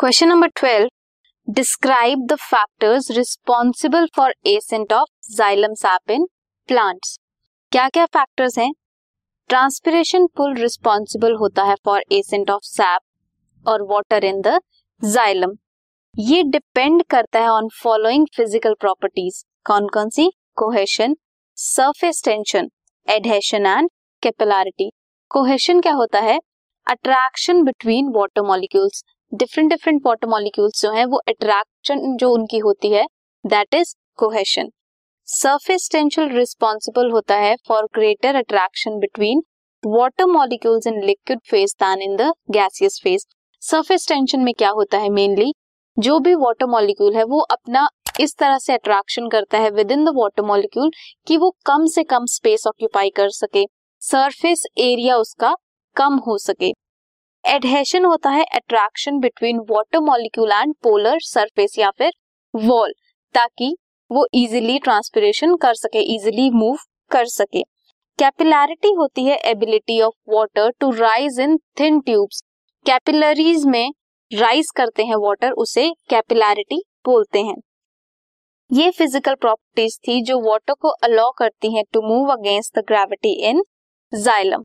Question number twelve describe the factors responsible for ascent of xylem sap in plants क्या क्या factors हैं? Transpiration pull responsible होता है for ascent of sap और water in the xylem ये depend करता है ऑन फॉलोइंग फ़िज़िकल प्रॉपर्टीज़ कौन कौन सी? Cohesion surface tension adhesion and capillarity cohesion क्या होता है? Attraction between water molecules different different water molecules जो हैं, वो अट्रैक्शन जो उनकी होती है that is cohesion surface tension responsible होता है for greater attraction between water molecules in liquid phase than in the gaseous phase surface tension में क्या होता है मेनली जो भी वाटर मॉलिक्यूल है, वो अपना इस तरह से अट्रैक्शन करता है with in the water molecule कि वो कम से कम स्पेस ऑक्यूपाई कर सके। सरफेस एरिया उसका कम हो सके। एडहेशन होता है attraction between water molecule and polar surface या फिर वॉल ताकि वो इजिली ट्रांसपिरेशन कर सके इजिली मूव कर सके। कैपिलैरिटी होती है ability of water to rise in thin tubes capillaries में राइज करते हैं वाटर उसे कैपिलैरिटी बोलते हैं। ये फ़िज़िकल प्रॉपर्टीज़ थी जो वाटर को अलाउ करती हैं to move against the gravity in xylem